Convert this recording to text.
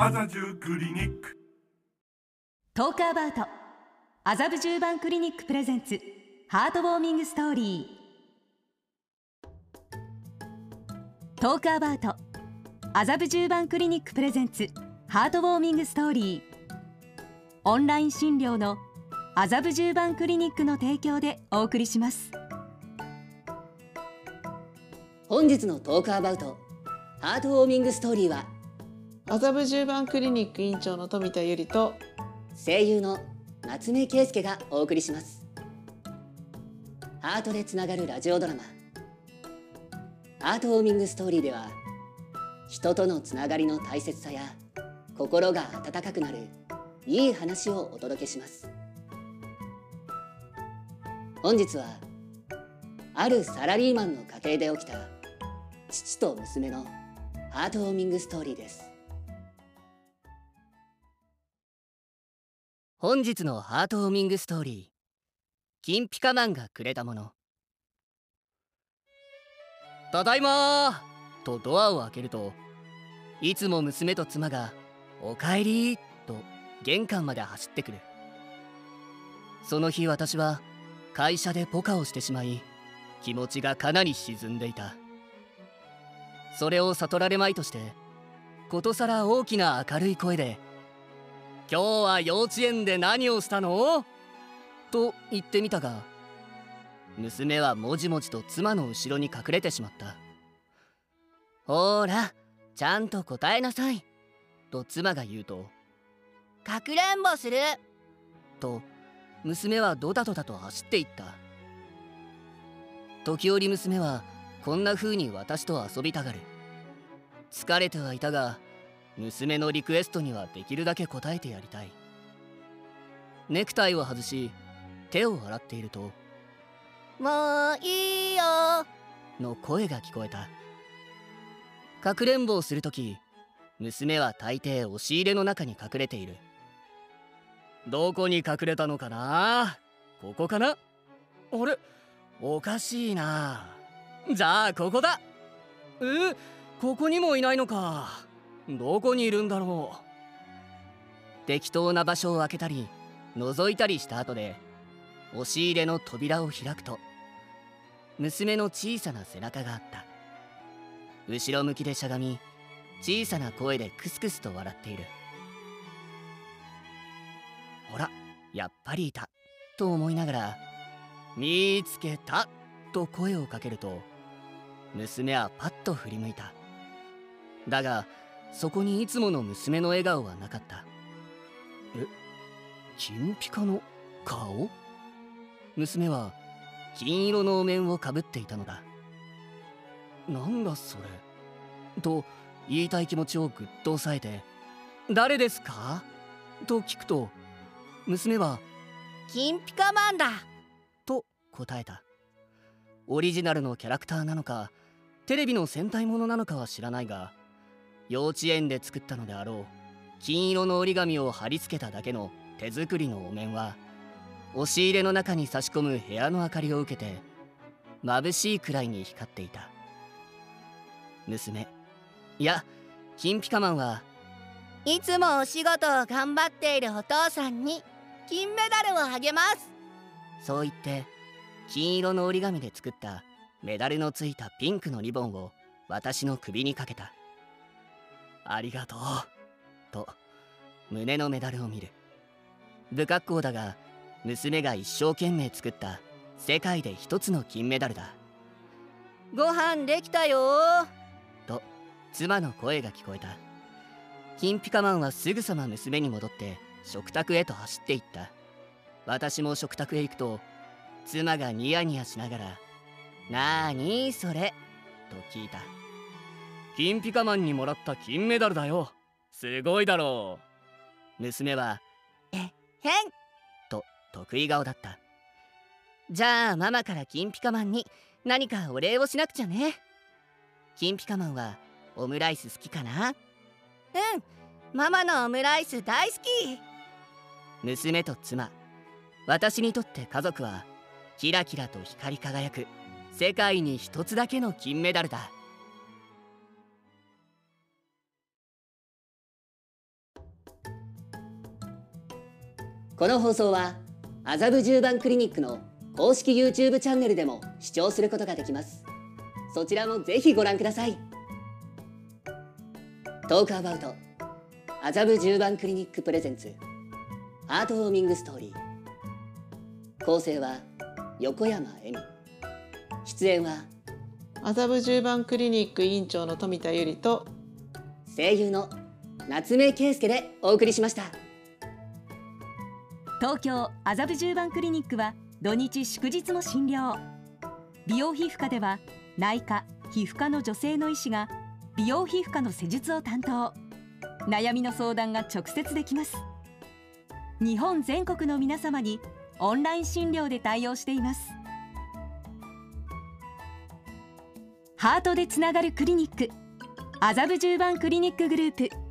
麻布クリニック。トークアバウト。麻布十番クリニックプレゼンツ。ハートウォーミングストーリー。トークアバウト。麻布十番クリニックプレゼンツ。ハートウォーミングストーリー。オンライン診療の。麻布十番クリニックの提供でお送りします。本日のトークアバウト。ハートウォーミングストーリーは麻布十番クリニック院長の富田由里と声優の夏目圭介がお送りします。ハートでつながるラジオドラマ。ハートウォーミングストーリーでは人とのつながりの大切さや心が温かくなるいい話をお届けします。本日はあるサラリーマンの家庭で起きた父と娘のハートウォーミングストーリーです。本日のハートウォーミングストーリー。金ピカマンがくれたもの。ただいまとドアを開けるといつも娘と妻が「おかえり」と玄関まで走ってくる。その日私は会社でポカをしてしまい気持ちがかなり沈んでいた。それを悟られまいとしてことさら大きな明るい声で「今日は幼稚園で何をしたの?」と言ってみたが娘はもじもじと妻の後ろに隠れてしまった「ほーらちゃんと答えなさい」と妻が言うと「かくれんぼする」と娘はドタドタと走っていった。時折娘はこんな風に私と遊びたがる。疲れてはいたが娘のリクエストにはできるだけ応えてやりたい。ネクタイを外し手を洗っていると「もういいよ」の声が聞こえた。かくれんぼをする時娘は大抵押し入れの中に隠れている。どこに隠れたのかな？ここかな？あれ？おかしいな。じゃあここだ。え？ここにもいないのかどこにいるんだろう。適当な場所を開けたり覗いたりした後で押し入れの扉を開くと娘の小さな背中があった。後ろ向きでしゃがみ小さな声でクスクスと笑っているほらやっぱりいたと思いながら見つけたと声をかけると娘はパッと振り向いた。だがそこにいつもの娘の笑顔はなかった。え金ピカの顔？娘は金色のお面をかぶっていたのだ。なんだそれ？と言いたい気持ちをぐっと抑えて「誰ですか?」と聞くと娘は「金ピカマンだ!」と答えた。オリジナルのキャラクターなのかテレビの戦隊ものなのかは知らないが幼稚園で作ったのであろう。金色の折り紙を貼り付けただけの手作りのお面は押し入れの中に差し込む部屋の明かりを受けて眩しいくらいに光っていた。娘。いや金ピカマンは。いつもお仕事を頑張っているお父さんに金メダルをあげます。そう言って金色の折り紙で作ったメダルのついたピンクのリボンを私の首にかけたありがとう。と胸のメダルを見る。不格好だが娘が一生懸命作った世界で一つの金メダルだ。ご飯できたよと妻の声が聞こえた。金ピカマンはすぐさま娘に戻って食卓へと走っていった。私も食卓へ行くと妻がニヤニヤしながら「なーにそれ?」と聞いた。金ピカマンにもらった金メダルだよ。すごいだろう。娘は「えへん」と得意顔だった。じゃあママから金ピカマンに何かお礼をしなくちゃね。金ピカマンはオムライス好きかな？うん。ママのオムライス大好き。娘と妻。私にとって家族はキラキラと光り輝く世界に一つだけの金メダルだこの放送は麻布十番クリニックの公式 YouTube チャンネルでも視聴することができます。そちらもぜひご覧ください。トークアバウト麻布十番クリニックプレゼンツ。ハートウォーミングストーリー。構成は横山恵美。出演は麻布十番クリニック院長の富田由里と声優の夏目圭介でお送りしました。東京麻布十番クリニックは土日祝日も診療。美容皮膚科では内科皮膚科の女性の医師が美容皮膚科の施術を担当。悩みの相談が直接できます。日本全国の皆様にオンライン診療で対応しています。ハートでつながるクリニック。麻布十番クリニックグループ。